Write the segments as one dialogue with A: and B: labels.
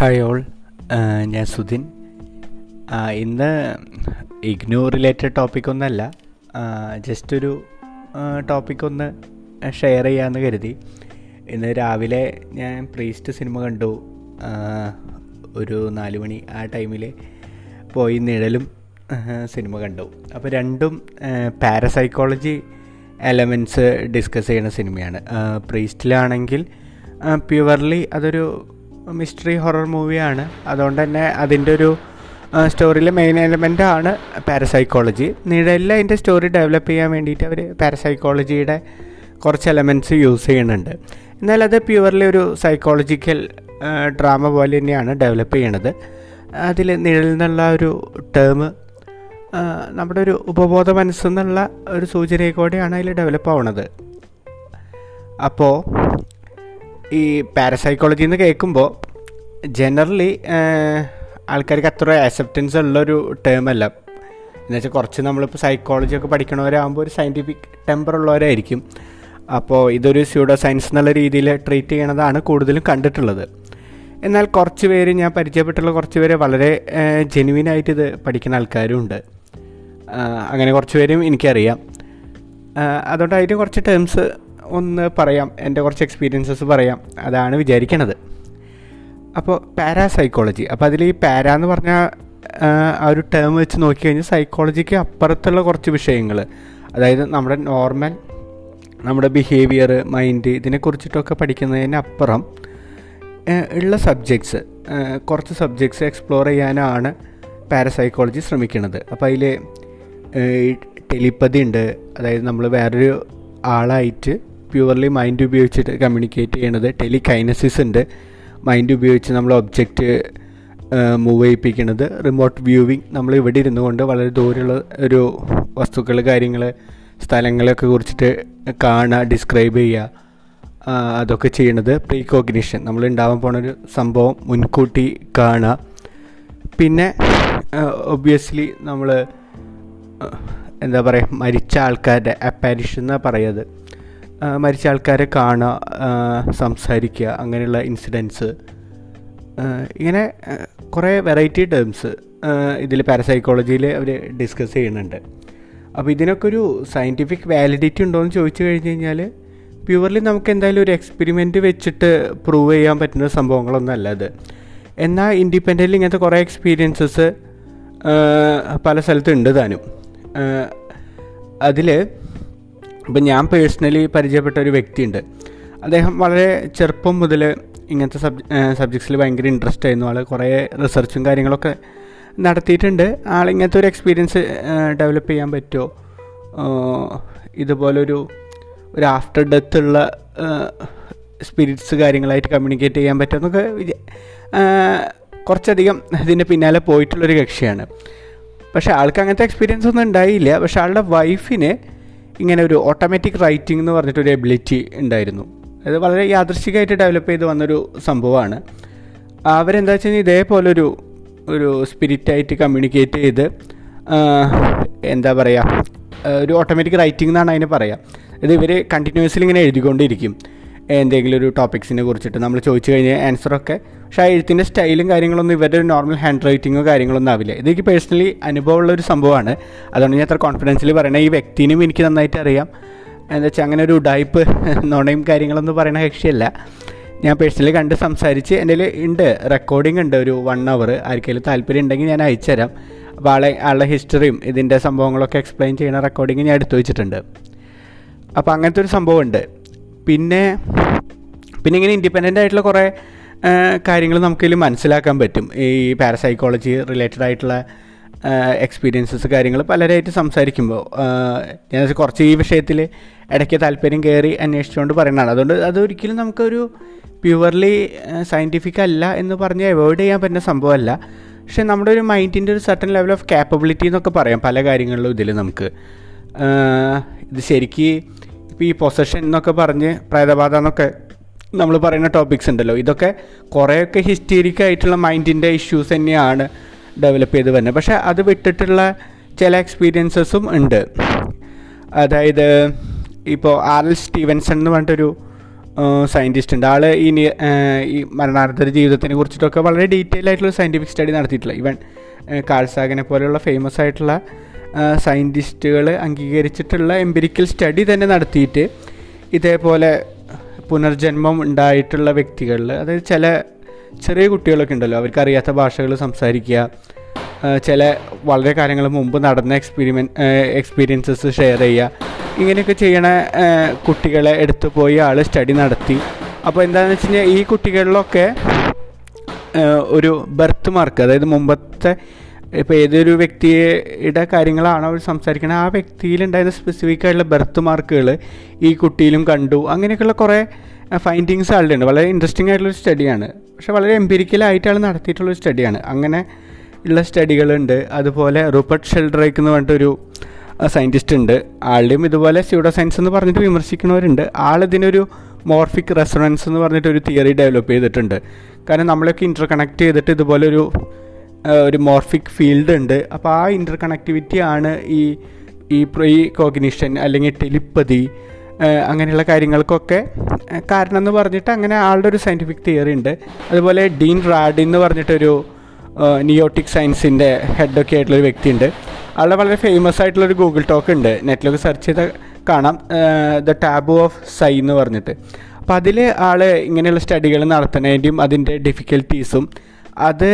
A: Hi all ഞാൻ സുധിൻ. ഇന്ന് ഇഗ്നോ റിലേറ്റഡ് ടോപ്പിക്കൊന്നല്ല ജസ്റ്റ് ഒരു ടോപ്പിക് ഒന്ന് ഷെയർ ചെയ്യാമെന്ന് കരുതി. ഇന്ന് രാവിലെ ഞാൻ പ്രീസ്റ്റ് സിനിമ കണ്ടു. ഒരു നാല് മണി ആ ടൈമിൽ പോയി നിഴലും സിനിമ കണ്ടു. അപ്പോൾ രണ്ടും പാരസൈക്കോളജി എലമെന്റ്സ് ഡിസ്കസ് ചെയ്യുന്ന സിനിമയാണ് പ്രീസ്റ്റിലാണെങ്കിൽ പ്യുവർലി അതൊരു മിസ്റ്ററി ഹൊറർ മൂവിയാണ് അതുകൊണ്ട് തന്നെ അതിന്റെ ഒരു സ്റ്റോറിയിലെ മെയിൻ എലമെന്റ് ആണ് പാരസൈക്കോളജി നിഴലിൽ അതിന്റെ സ്റ്റോറി ഡെവലപ്പ് ചെയ്യാൻ വേണ്ടിയിട്ട് അവർ പാരസൈക്കോളജിയുടെ കുറച്ച് എലമെന്റ്സ് യൂസ് ചെയ്യുന്നുണ്ട്. എന്നാൽ അത് പ്യുവർലി ഒരു സൈക്കോളജിക്കൽ ഡ്രാമ പോലെ തന്നെയാണ് ഡെവലപ്പ് ചെയ്യണത്. അതിൽ നിഴലിൽ നിന്നുള്ള ഒരു ടേം നമ്മുടെ ഒരു ഉപബോധ മനസ്സെന്നുള്ള ഒരു സൂചനയെ കൂടെയാണ് അതിൽ ഡെവലപ്പ് ആവണത്. അപ്പോൾ ഈ പാരസൈക്കോളജി എന്ന് കേൾക്കുമ്പോൾ ജനറലി ആൾക്കാർക്ക് അത്ര അക്സെപ്റ്റൻസ് ഉള്ളൊരു ടേം അല്ല. എന്നുവെച്ചാൽ കുറച്ച് നമ്മളിപ്പോൾ സൈക്കോളജി ഒക്കെ പഠിക്കണവരാകുമ്പോൾ ഒരു സയന്റിഫിക് ടെമ്പർ ഉള്ളവരായിരിക്കും. അപ്പോൾ ഇതൊരു സ്യൂഡോ സയൻസ് എന്നുള്ള രീതിയിൽ ട്രീറ്റ് ചെയ്യണതാണ് കൂടുതലും കണ്ടിട്ടുള്ളത്. എന്നാൽ കുറച്ച് പേര് ഞാൻ പരിചയപ്പെട്ടുള്ള കുറച്ച് പേര് വളരെ ജെനുവിനായിട്ട് ഇത് പഠിക്കുന്ന ആൾക്കാരും ഉണ്ട്. അങ്ങനെ കുറച്ച് പേരും എനിക്കറിയാം. അതുകൊണ്ടായിട്ട് കുറച്ച് ടേംസ് ഒന്ന് പറയാം എന്റെ കുറച്ച് എക്സ്പീരിയൻസസ് പറയാം. അതാണ് വിചാരിക്കണത്. അപ്പോൾ പാരാസൈക്കോളജി അപ്പോൾ അതിൽ ഈ പാര എന്ന് പറഞ്ഞ ആ ഒരു ടേം വെച്ച് നോക്കി കഴിഞ്ഞാൽ സൈക്കോളജിക്ക് അപ്പുറത്തുള്ള കുറച്ച് വിഷയങ്ങൾ. അതായത് നമ്മുടെ നോർമൽ നമ്മുടെ ബിഹേവിയർ മൈൻഡ് ഇതിനെക്കുറിച്ചിട്ടൊക്കെ പഠിക്കുന്നതിന് അപ്പുറം ഉള്ള സബ്ജക്ട്സ് കുറച്ച് സബ്ജക്ട്സ് എക്സ്പ്ലോർ ചെയ്യാനാണ് പാരസൈക്കോളജി ശ്രമിക്കുന്നത് അപ്പോൾ അതിൽ ടെലിപ്പതി ഉണ്ട്. അതായത് നമ്മൾ വേറൊരു ആളായിട്ട് പ്യുവർലി മൈൻഡ് ഉപയോഗിച്ചിട്ട് കമ്മ്യൂണിക്കേറ്റ് ചെയ്യണത് ടെലികൈനസിസ് ഉണ്ട്. മൈൻഡ് ഉപയോഗിച്ച് നമ്മൾ ഒബ്ജക്റ്റ് മൂവ് ചെയ്യിപ്പിക്കുന്നത് റിമോട്ട് വ്യൂവിങ് നമ്മൾ ഇവിടെ ഇരുന്നു കൊണ്ട് വളരെ ദൂരെയുള്ള ഒരു വസ്തുക്കൾ കാര്യങ്ങൾ സ്ഥലങ്ങളെയൊക്കെ കുറിച്ചിട്ട് കാണുക ഡിസ്ക്രൈബ് ചെയ്യുക അതൊക്കെ ചെയ്യണത് പ്രീ കോഗ്നിഷൻ നമ്മൾ ഉണ്ടാവാൻ പോണ ഒരു സംഭവം മുൻകൂട്ടി കാണുക. പിന്നെ ഒബ്വിയസ്ലി നമ്മൾ എന്താ പറയുക മരിച്ച ആൾക്കാരുടെ അപ്പാരിഷൻ എന്നാണ് പറയുന്നത്. മരിച്ച ആൾക്കാരെ കാണുക സംസാരിക്കുക അങ്ങനെയുള്ള ഇൻസിഡൻസ് ഇങ്ങനെ കുറേ വെറൈറ്റി ടേംസ് ഇതിൽ പാരസൈക്കോളജിയിൽ അവർ ഡിസ്കസ് ചെയ്യുന്നുണ്ട്. അപ്പോൾ ഇതിനൊക്കെ ഒരു സയന്റിഫിക് വാലിഡിറ്റി ഉണ്ടോ എന്ന് ചോദിച്ചു കഴിഞ്ഞ് കഴിഞ്ഞാൽ പ്യുവർലി നമുക്ക് എന്തായാലും ഒരു എക്സ്പെരിമെന്റ് വെച്ചിട്ട് പ്രൂവ് ചെയ്യാൻ പറ്റുന്ന സംഭവങ്ങളൊന്നും അല്ല അത്. എന്നാൽ ഇൻഡിപെൻഡന്റ് ഇങ്ങനത്തെ കുറേ എക്സ്പീരിയൻസസ് പല സ്ഥലത്തുണ്ട് താനും. അതിൽ ഇപ്പം ഞാൻ പേഴ്സണലി പരിചയപ്പെട്ട ഒരു വ്യക്തിയുണ്ട്. അദ്ദേഹം വളരെ ചെറുപ്പം മുതൽ ഇങ്ങനത്തെ സബ് സബ്ജക്ട്സിൽ ഭയങ്കര ഇൻട്രസ്റ്റ് ആയിരുന്നു. ആൾ കുറേ റിസർച്ചും കാര്യങ്ങളൊക്കെ നടത്തിയിട്ടുണ്ട്. ആൾ ഇങ്ങനത്തെ ഒരു എക്സ്പീരിയൻസ് ഡെവലപ്പ് ചെയ്യാൻ പറ്റുമോ ഇതുപോലൊരു ഒരു ആഫ്റ്റർ ഡെത്ത് ഉള്ള സ്പിരിറ്റ്സ് കാര്യങ്ങളായിട്ട് കമ്മ്യൂണിക്കേറ്റ് ചെയ്യാൻ പറ്റുമെന്നൊക്കെ വിചാ കുറച്ചധികം ഇതിന്റെ പിന്നാലെ പോയിട്ടുള്ളൊരു കക്ഷിയാണ്. പക്ഷേ ആൾക്ക് അങ്ങനത്തെ എക്സ്പീരിയൻസ് ഒന്നും ഉണ്ടായില്ല. പക്ഷേ ആളുടെ വൈഫിന് ഇങ്ങനെ ഒരു ഓട്ടോമാറ്റിക് റൈറ്റിംഗ് എന്ന് പറഞ്ഞിട്ടൊരു എബിലിറ്റി ഉണ്ടായിരുന്നു. അത് വളരെ യാദൃശികമായിട്ട് ഡെവലപ്പ് ചെയ്ത് വന്നൊരു സംഭവമാണ്. അവരെന്താ വെച്ച് കഴിഞ്ഞാൽ ഇതേപോലൊരു ഒരു സ്പിരിറ്റായിട്ട് കമ്മ്യൂണിക്കേറ്റ് ചെയ്ത് എന്താ പറയുക ഒരു ഓട്ടോമാറ്റിക് റൈറ്റിംഗ് എന്നാണ് അതിന് പറയുക ഇത് ഇവർ കണ്ടിന്യൂസ്ലി ഇങ്ങനെ എഴുതിക്കൊണ്ടിരിക്കും. എന്തെങ്കിലും ഒരു ടോപ്പിക്സിനെ കുറിച്ചിട്ട് നമ്മൾ ചോദിച്ചു കഴിഞ്ഞാൽ ആൻസറൊക്കെ പക്ഷേ ആ എഴുത്തിന്റെ സ്റ്റൈലും കാര്യങ്ങളൊന്നും ഇവരുടെ ഒരു നോർമൽ ഹാൻഡ് റൈറ്റിങ്ങോ കാര്യങ്ങളൊന്നും ആവില്ല. ഇതെനിക്ക് പേഴ്സണലി അനുഭവമുള്ള ഒരു സംഭവമാണ്. അതുകൊണ്ട് ഞാൻ അത്ര കോൺഫിഡൻസിൽ പറയണേ ഈ വ്യക്തിനും എനിക്ക് നന്നായിട്ട് അറിയാം. എന്താ വെച്ചാൽ അങ്ങനെ ഒരു ഉടായ്പ് നുണയും കാര്യങ്ങളൊന്നും പറയണ കക്ഷിയല്ല. ഞാൻ പേഴ്സണലി കണ്ട് സംസാരിച്ച് എന്റെ ഉണ്ട് റെക്കോർഡിംഗ് ഉണ്ട് ഒരു വൺ അവർ ആർക്കെങ്കിലും താല്പര്യം ഉണ്ടെങ്കിൽ ഞാൻ അയച്ചുതരാം അപ്പോൾ ആളെ ആളുടെ ഹിസ്റ്ററിയും ഇതിന്റെ സംഭവങ്ങളൊക്കെ എക്സ്പ്ലെയിൻ ചെയ്യുന്ന റെക്കോർഡിംഗ് ഞാൻ എടുത്തു വെച്ചിട്ടുണ്ട്. അപ്പോൾ അങ്ങനത്തെ ഒരു സംഭവമുണ്ട്. പിന്നെ പിന്നെ ഇങ്ങനെ ഇൻഡിപെൻഡന്റ് ആയിട്ടുള്ള കുറേ കാര്യങ്ങൾ നമുക്കിതിൽ മനസ്സിലാക്കാൻ പറ്റും. ഈ പാരസൈക്കോളജി റിലേറ്റഡ് ആയിട്ടുള്ള എക്സ്പീരിയൻസസ് കാര്യങ്ങൾ പലരായിട്ട് സംസാരിക്കുമ്പോൾ ഞാൻ കുറച്ച് ഈ വിഷയത്തിൽ ഇടയ്ക്ക് താല്പര്യം കയറി അന്വേഷിച്ചുകൊണ്ട് പറയുന്നതാണ്. അതുകൊണ്ട് അതൊരിക്കലും നമുക്കൊരു പ്യുവർലി സയന്റിഫിക് അല്ല എന്ന് പറഞ്ഞ് അവോയ്ഡ് ചെയ്യാൻ പറ്റുന്ന സംഭവമല്ല. പക്ഷേ നമ്മുടെ ഒരു മൈൻഡിന്റെ ഒരു സർട്ടൻ ലെവൽ ഓഫ് കാപ്പബിലിറ്റി എന്നൊക്കെ പറയാം പല കാര്യങ്ങളിലും ഇതിൽ നമുക്ക്. ഇത് ശരിക്ക് ഇപ്പോൾ ഈ പൊസഷൻ എന്നൊക്കെ പറഞ്ഞ് പ്രേതബാധ എന്നൊക്കെ നമ്മൾ പറയുന്ന ടോപ്പിക്സ് ഉണ്ടല്ലോ. ഇതൊക്കെ കുറേയൊക്കെ ഹിസ്റ്റീരിക് ആയിട്ടുള്ള മൈൻഡിന്റെ ഇഷ്യൂസ് തന്നെയാണ് ഡെവലപ്പ് ചെയ്ത് വരുന്നത്. പക്ഷേ അത് വിട്ടിട്ടുള്ള ചില എക്സ്പീരിയൻസസും ഉണ്ട്. അതായത് ഇപ്പോൾ ആർ എൽ സ്റ്റീവൻസൺ എന്ന് പറഞ്ഞിട്ടൊരു സയന്റിസ്റ്റ് ഉണ്ട്. ആൾ ഈ ഈ മരണാനന്തര ജീവിതത്തിനെ കുറിച്ചിട്ടൊക്കെ വളരെ ഡീറ്റെയിൽ ആയിട്ടുള്ള സയന്റിഫിക് സ്റ്റഡി നടത്തിയിട്ടുള്ള. ഈവൻ കാൾസാഗനെ പോലെയുള്ള ഫേമസ് ആയിട്ടുള്ള സയന്റിസ്റ്റുകൾ അംഗീകരിച്ചിട്ടുള്ള എംപിരിക്കൽ സ്റ്റഡി തന്നെ നടത്തിയിട്ട് ഇതേപോലെ പുനർജന്മം ഉണ്ടായിട്ടുള്ള വ്യക്തികളിൽ അതായത് ചില ചെറിയ കുട്ടികളൊക്കെ ഉണ്ടല്ലോ അവർക്ക് അറിയാത്ത ഭാഷകൾ സംസാരിക്കുക ചില വളരെ കാര്യങ്ങൾ മുമ്പ് നടന്ന എക്സ്പീരിമെൻ എക്സ്പീരിയൻസസ് ഷെയർ ചെയ്യുക ഇങ്ങനെയൊക്കെ ചെയ്യണ കുട്ടികളെ എടുത്തു പോയി ആൾ സ്റ്റഡി നടത്തി. അപ്പോൾ എന്താണെന്ന് വെച്ച് കഴിഞ്ഞാൽ ഈ കുട്ടികളിലൊക്കെ ഒരു ബർത്ത് മാർക്ക് അതായത് മുമ്പത്തെ ഇപ്പോൾ ഏതൊരു വ്യക്തിയുടെ കാര്യങ്ങളാണ് അവർ സംസാരിക്കുന്നത് ആ വ്യക്തിയിലുണ്ടായിരുന്ന സ്പെസിഫിക് ആയിട്ടുള്ള ബർത്ത് മാർക്കുകൾ ഈ കുട്ടിയിലും കണ്ടു അങ്ങനെയൊക്കെയുള്ള കുറേ ഫൈൻഡിങ്സ് ആളുടെ ഉണ്ട് വളരെ ഇൻട്രസ്റ്റിംഗ് ആയിട്ടുള്ളൊരു സ്റ്റഡിയാണ് പക്ഷേ വളരെ എംപിരിക്കലായിട്ടാണ് നടത്തിയിട്ടുള്ളൊരു സ്റ്റഡിയാണ് അങ്ങനെ ഉള്ള സ്റ്റഡികളുണ്ട് അതുപോലെ റൂപ്പർട്ട് ഷെൽഡ്രേക്ക് എന്ന് പറഞ്ഞിട്ടൊരു സയന്റിസ്റ്റ് ഉണ്ട്. ആളുടെയും ഇതുപോലെ സ്യൂഡോ സയൻസ് എന്ന് പറഞ്ഞിട്ട് വിമർശിക്കുന്നവരുണ്ട്. ആളിതിനൊരു മോർഫിക് റെസൊണൻസ് എന്ന് പറഞ്ഞിട്ട് ഒരു തിയറി ഡെവലപ്പ് ചെയ്തിട്ടുണ്ട്. കാരണം നമ്മളൊക്കെ ഇന്റർ കണക്ട് ചെയ്തിട്ട് ഇതുപോലെ ഒരു ഒരു മോർഫിക് ഫീൽഡ് ഉണ്ട്. അപ്പോൾ ആ ഇന്റർ കണക്ടിവിറ്റി ആണ് ഈ ഈ പ്രീ കോഗ്നിഷൻ അല്ലെങ്കിൽ ടെലിപ്പതി അങ്ങനെയുള്ള കാര്യങ്ങൾക്കൊക്കെ കാരണം എന്ന് പറഞ്ഞിട്ട് അങ്ങനെ ആളുടെ ഒരു സയന്റിഫിക് തിയറി ഉണ്ട്. അതുപോലെ ഡീൻ റാഡി എന്ന് പറഞ്ഞിട്ടൊരു നിയോട്ടിക് സയൻസിന്റെ ഹെഡൊക്കെ ആയിട്ടുള്ളൊരു വ്യക്തിയുണ്ട്. ആളുടെ വളരെ ഫേമസ് ആയിട്ടുള്ളൊരു ഗൂഗിൾ ടോക്ക് ഉണ്ട്. നെറ്റിലൊക്കെ സെർച്ച് ചെയ്താൽ കാണാം. ദ ടാബു ഓഫ് സൈ എന്ന് പറഞ്ഞിട്ട്. അപ്പോൾ അതിൽ ആൾ ഇങ്ങനെയുള്ള സ്റ്റഡികൾ നടത്തുന്നതിന്റെയും അതിന്റെ ഡിഫിക്കൽറ്റീസും അത്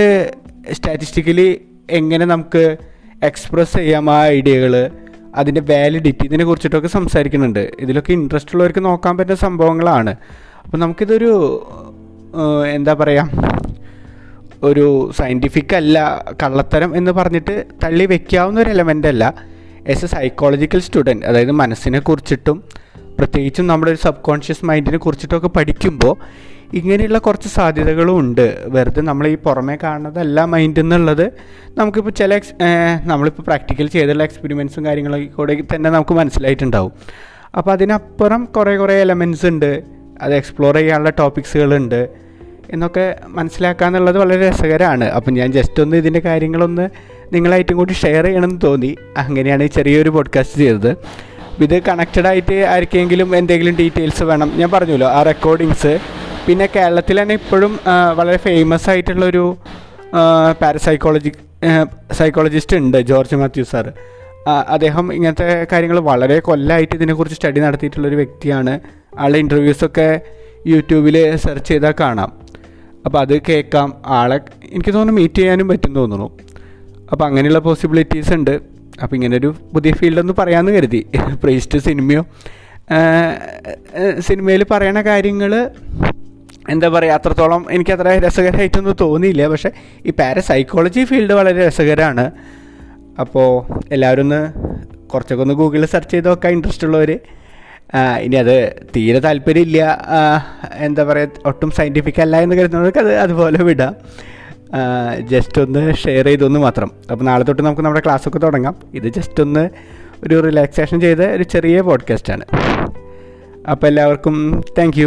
A: സ്റ്റാറ്റിസ്റ്റിക്കലി എങ്ങനെ നമുക്ക് എക്സ്പ്രസ് ചെയ്യാം ആ ഐഡിയകൾ അതിന്റെ വാലിഡിറ്റി ഇതിനെ കുറിച്ചിട്ടൊക്കെ സംസാരിക്കുന്നുണ്ട്. ഇതിലൊക്കെ ഇൻട്രസ്റ്റ് ഉള്ളവർക്ക് നോക്കാൻ പറ്റുന്ന സംഭവങ്ങളാണ്. അപ്പോൾ നമുക്കിതൊരു എന്താ പറയുക ഒരു സയന്റിഫിക് അല്ല കള്ളത്തരം എന്ന് പറഞ്ഞിട്ട് തള്ളി വെക്കാവുന്ന ഒരു എലമെന്റ് അല്ല. എസ് എ സൈക്കോളജിക്കൽ സ്റ്റുഡന്റ് അതായത് മനസ്സിനെ കുറിച്ചിട്ടും പ്രത്യേകിച്ചും നമ്മുടെ ഒരു സബ് കോൺഷ്യസ് മൈൻഡിനെ കുറിച്ചിട്ടൊക്കെ പഠിക്കുമ്പോൾ ഇങ്ങനെയുള്ള കുറച്ച് സാധ്യതകളും ഉണ്ട്. വെറുതെ നമ്മൾ ഈ പുറമേ കാണുന്നതല്ല മൈൻഡ് എന്നുള്ളത് നമുക്കിപ്പോൾ ചില എക്സ് നമ്മളിപ്പോൾ പ്രാക്ടിക്കൽ ചെയ്തുള്ള എക്സ്പെരിമെൻസും കാര്യങ്ങളൊക്കെ കൂടെ തന്നെ നമുക്ക് മനസ്സിലായിട്ടുണ്ടാവും. അപ്പോൾ അതിനപ്പുറം കുറേ കുറേ എലമെന്റ്സ് ഉണ്ട്. അത് എക്സ്പ്ലോർ ചെയ്യാനുള്ള ടോപ്പിക്സുകളുണ്ട് എന്നൊക്കെ മനസ്സിലാക്കാന്നുള്ളത് വളരെ രസകരമാണ്. അപ്പം ഞാൻ ജസ്റ്റ് ഒന്ന് ഇതിന്റെ കാര്യങ്ങളൊന്ന് നിങ്ങളായിട്ടും കൂടി ഷെയർ ചെയ്യണമെന്ന് തോന്നി. അങ്ങനെയാണ് ഈ ചെറിയൊരു പോഡ്കാസ്റ്റ് ചെയ്തത്. ഇത് കണക്റ്റഡ് ആയിട്ട് ആർക്കെങ്കിലും എന്തെങ്കിലും ഡീറ്റെയിൽസ് വേണം. ഞാൻ പറഞ്ഞല്ലോ ആ റെക്കോർഡിങ്സ് പിന്നെ കേരളത്തിൽ തന്നെ ഇപ്പോഴും വളരെ ഫേമസ് ആയിട്ടുള്ളൊരു പാരസൈക്കോളജി സൈക്കോളജിസ്റ്റ് ഉണ്ട് ജോർജ് മാത്യു സാർ അദ്ദേഹം ഇങ്ങനത്തെ കാര്യങ്ങൾ വളരെ കൊല്ലമായിട്ട് ഇതിനെക്കുറിച്ച് സ്റ്റഡി നടത്തിയിട്ടുള്ളൊരു വ്യക്തിയാണ്. ആളുടെ ഇന്റർവ്യൂസൊക്കെ യൂട്യൂബിൽ സെർച്ച് ചെയ്താൽ കാണാം. അപ്പോൾ അത് കേൾക്കാം. ആളെ എനിക്ക് തോന്നുന്നു മീറ്റ് ചെയ്യാനും പറ്റും തോന്നുന്നു. അപ്പോൾ അങ്ങനെയുള്ള പോസിബിലിറ്റീസ് ഉണ്ട്. അപ്പോൾ ഇങ്ങനൊരു പുതിയ ഫീൽഡൊന്ന് പറയാമെന്ന് കരുതി. പ്രീസ്റ്റ് സിനിമയോ സിനിമയിൽ പറയണ കാര്യങ്ങൾ എന്താ പറയുക അത്രത്തോളം എനിക്ക് അത്ര രസകരമായിട്ടൊന്നും തോന്നിയില്ല. പക്ഷേ ഈ പാരസൈക്കോളജി ഫീൽഡ് വളരെ രസകരമാണ് അപ്പോൾ എല്ലാവരും ഒന്ന് കുറച്ചൊക്കെ ഒന്ന് ഗൂഗിളിൽ സെർച്ച് ചെയ്ത് നോക്കാൻ ഇൻട്രസ്റ്റ് ഉള്ളവർ ഇനി അത് തീരെ താല്പര്യമില്ല. എന്താ പറയുക ഒട്ടും സയന്റിഫിക് അല്ല എന്ന് കരുതുന്നവർക്ക് അത് അതുപോലെ വിടാം. ജസ്റ്റ് ഒന്ന് ഷെയർ ചെയ്തൊന്ന് മാത്രം. അപ്പോൾ നാളെ തൊട്ട് നമുക്ക് നമ്മുടെ ക്ലാസ്സൊക്കെ തുടങ്ങാം. ഇത് ജസ്റ്റ് ഒന്ന് ഒരു റിലാക്സേഷൻ ചെയ്ത ഒരു ചെറിയ പോഡ്കാസ്റ്റാണ് അപ്പോൾ എല്ലാവർക്കും താങ്ക്